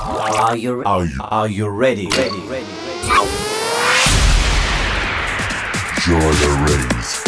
Are you, re- are you, are you ready? Ready, ready, ready. Joanna Rays.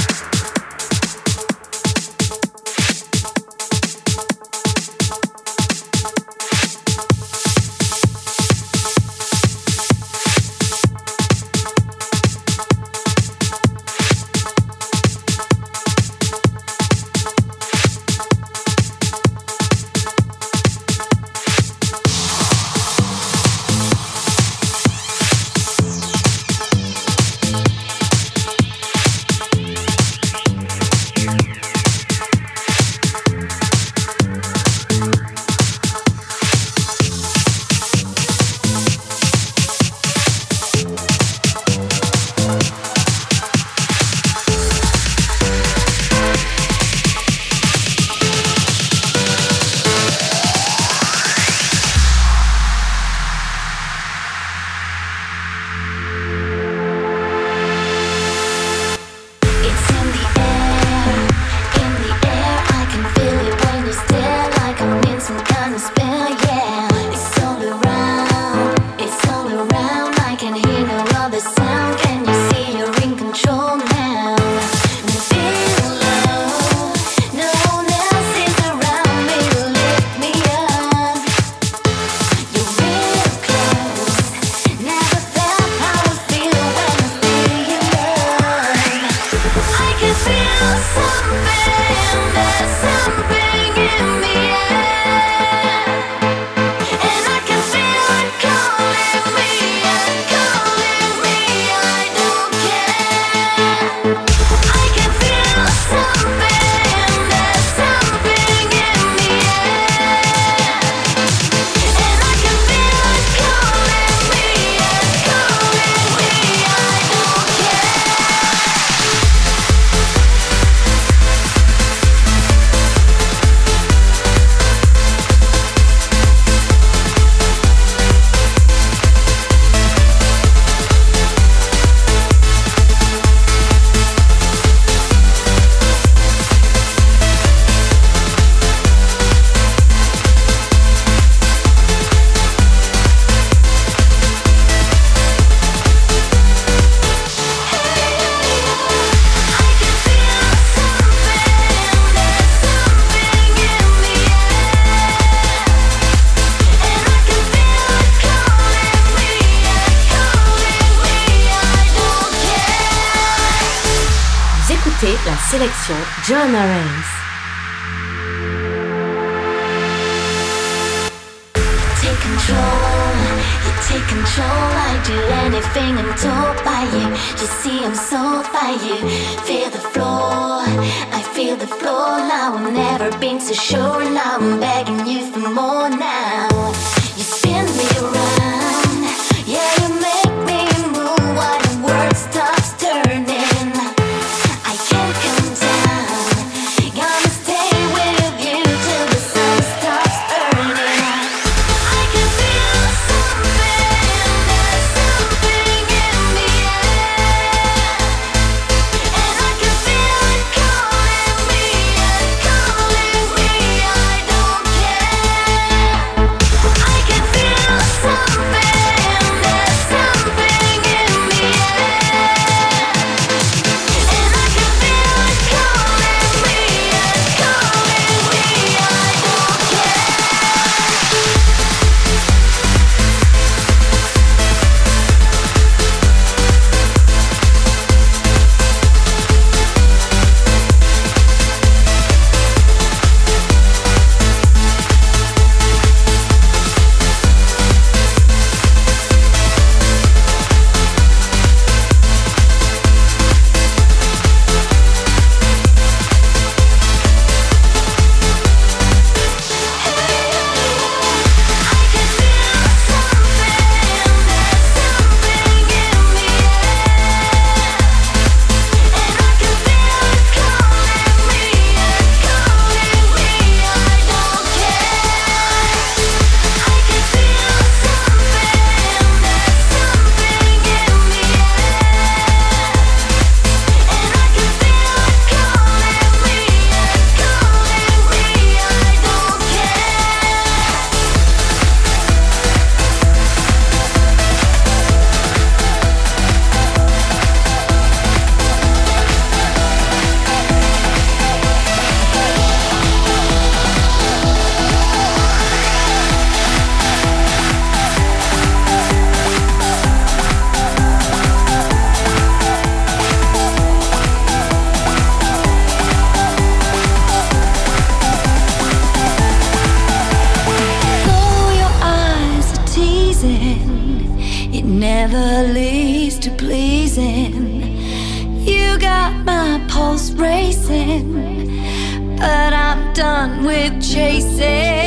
But I'm done with chasing.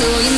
So much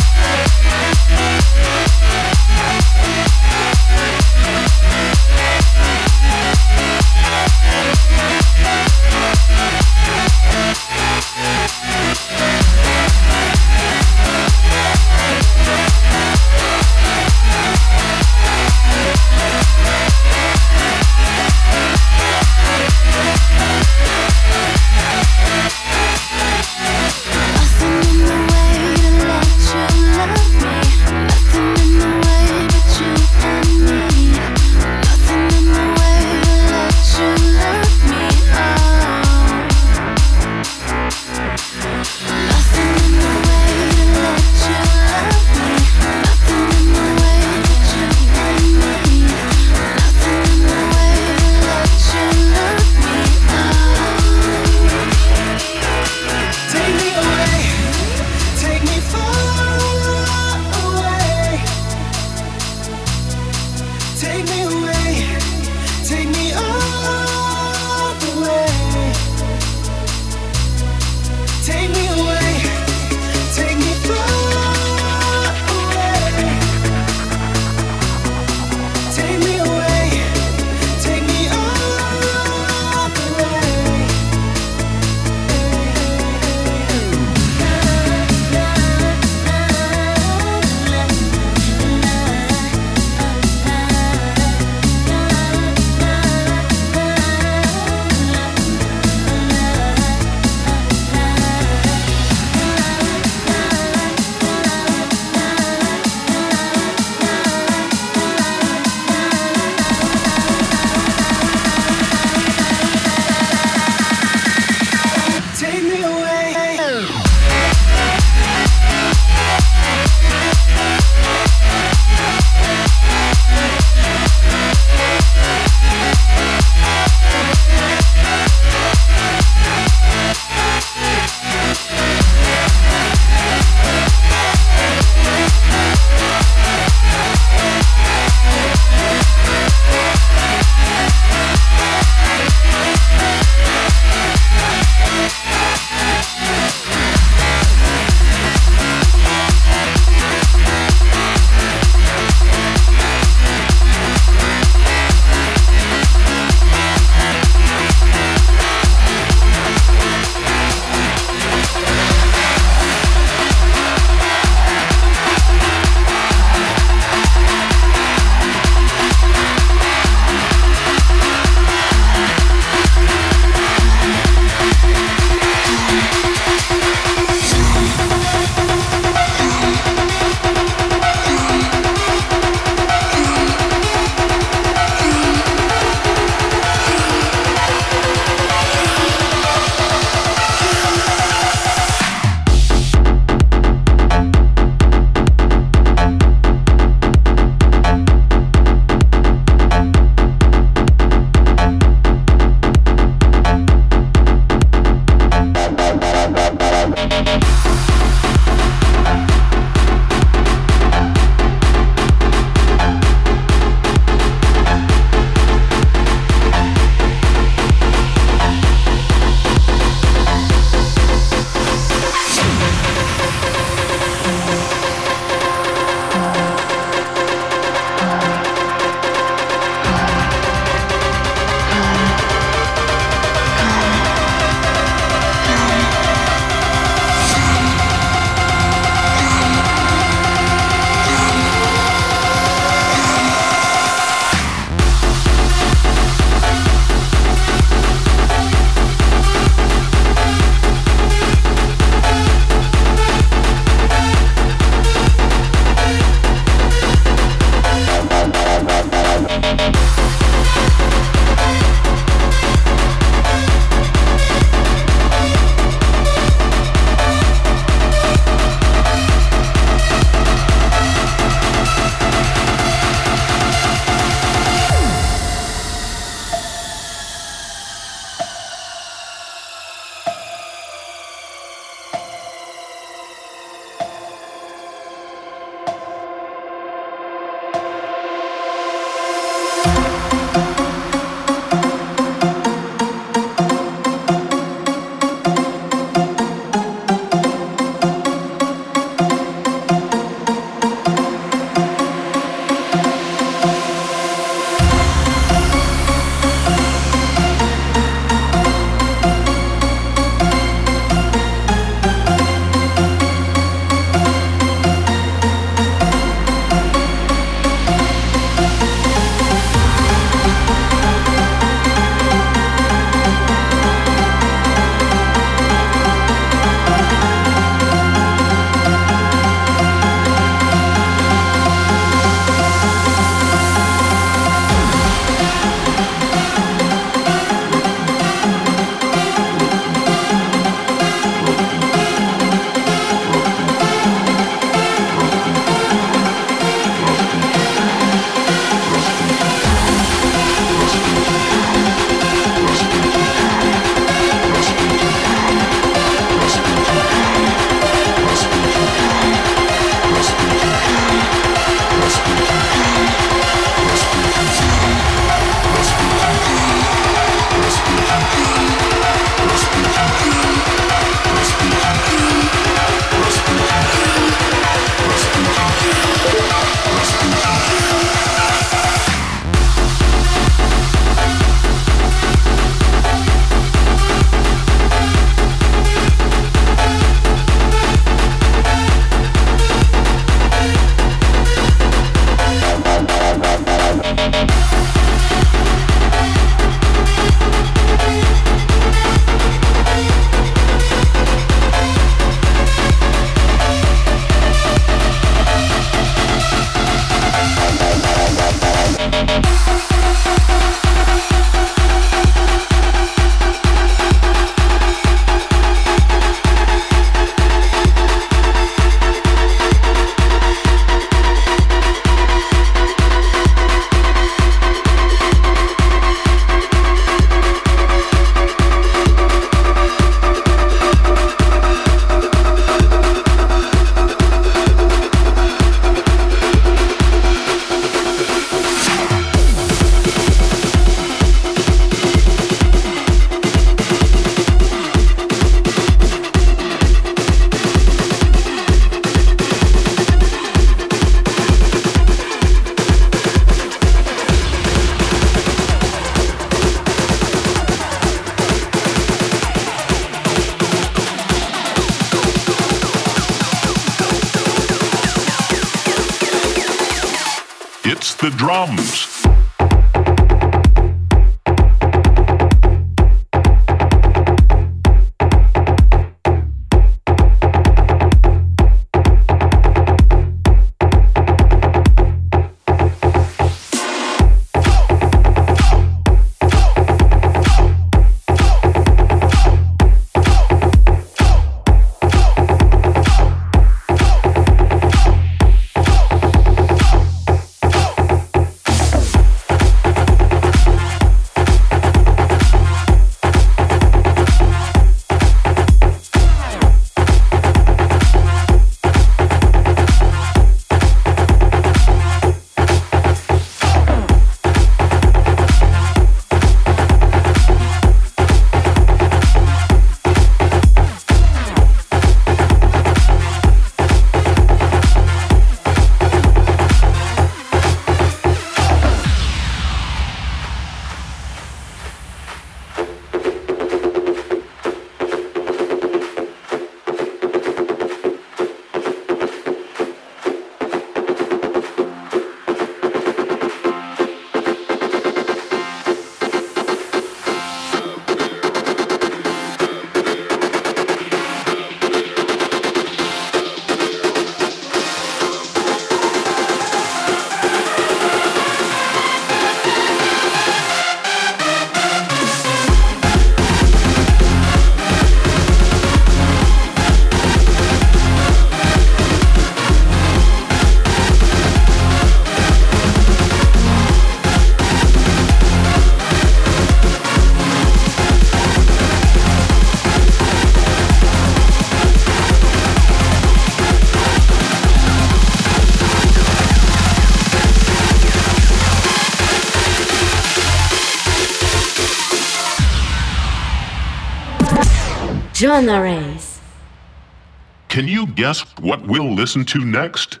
Can you guess what we'll listen to next?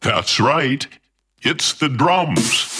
That's right, it's the drums.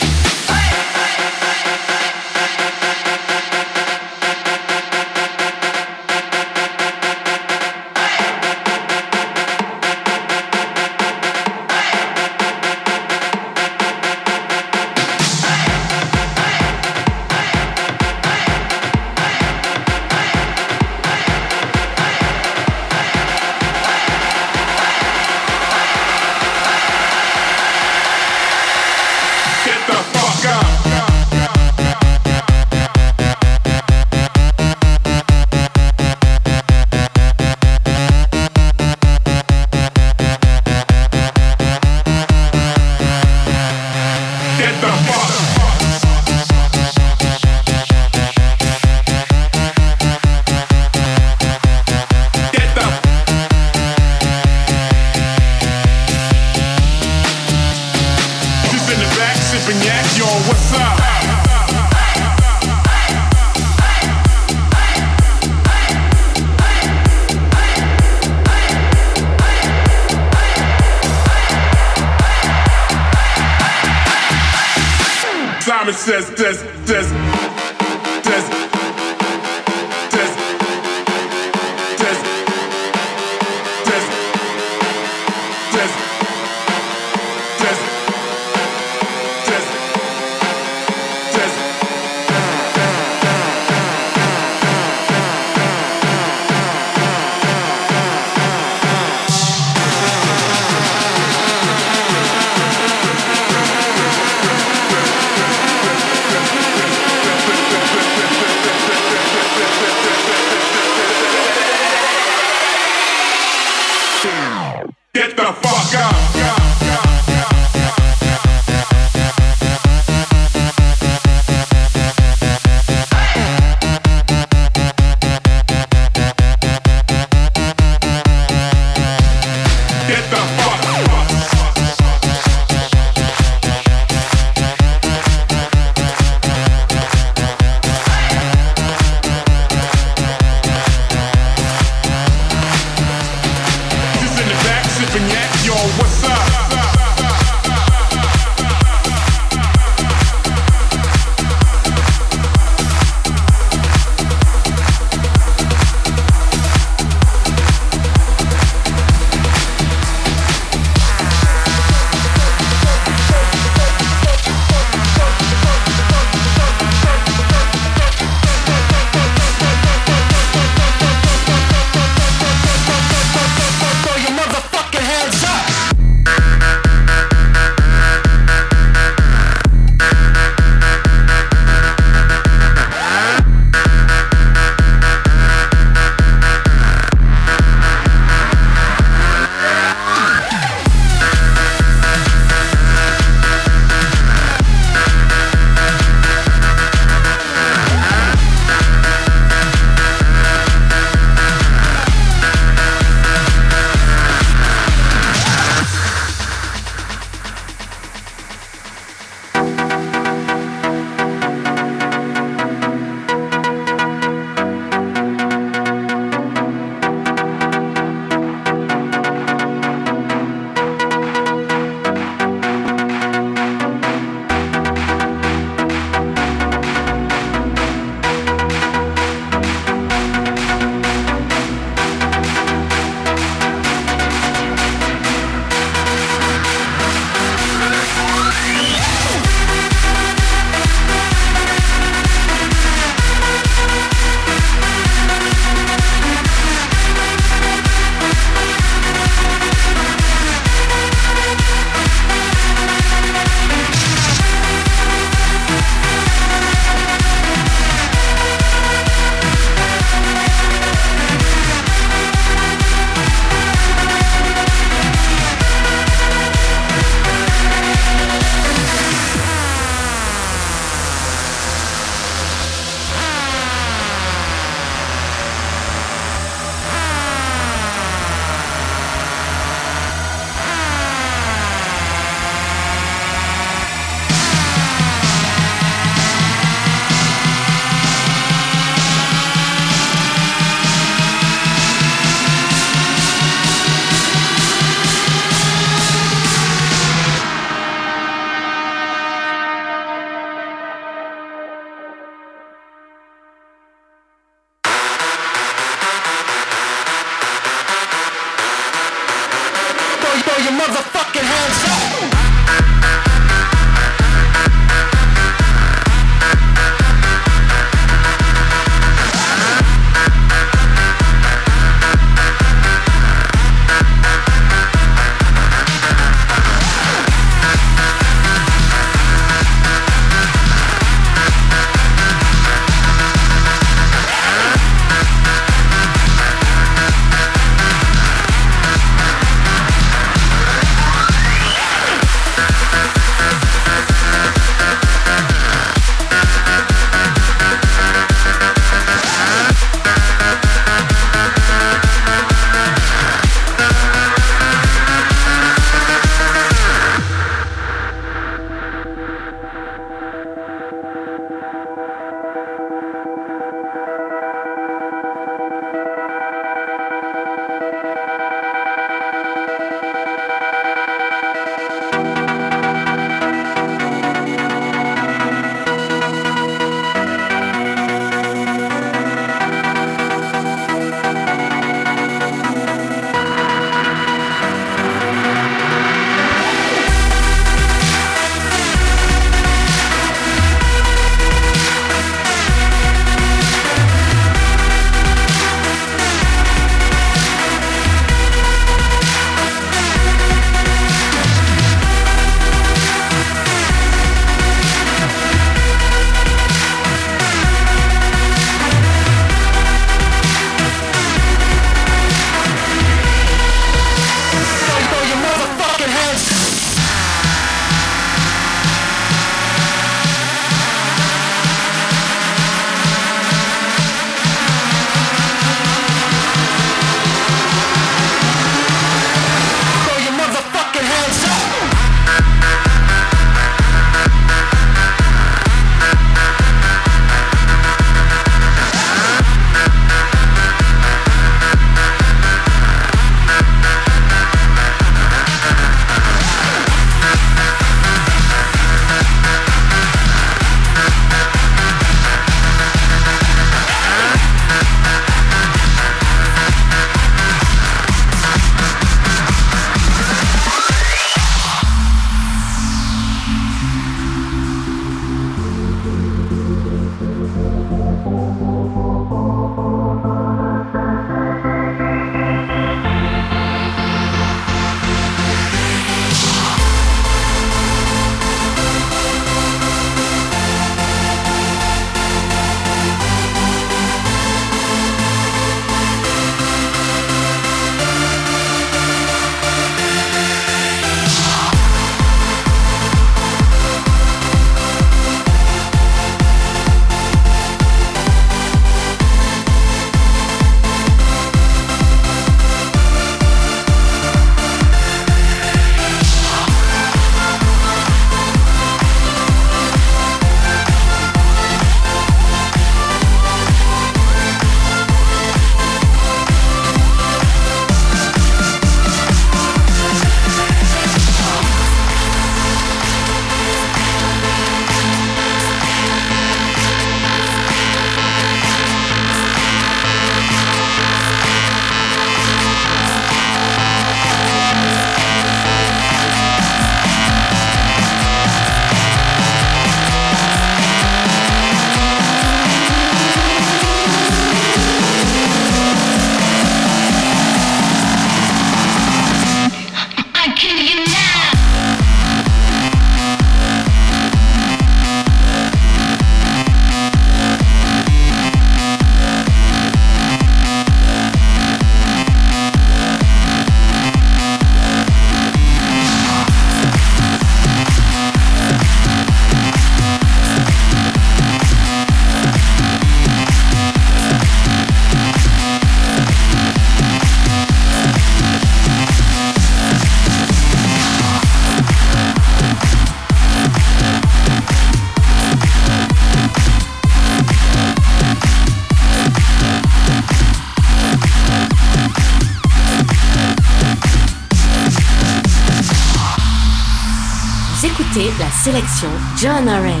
Arrays.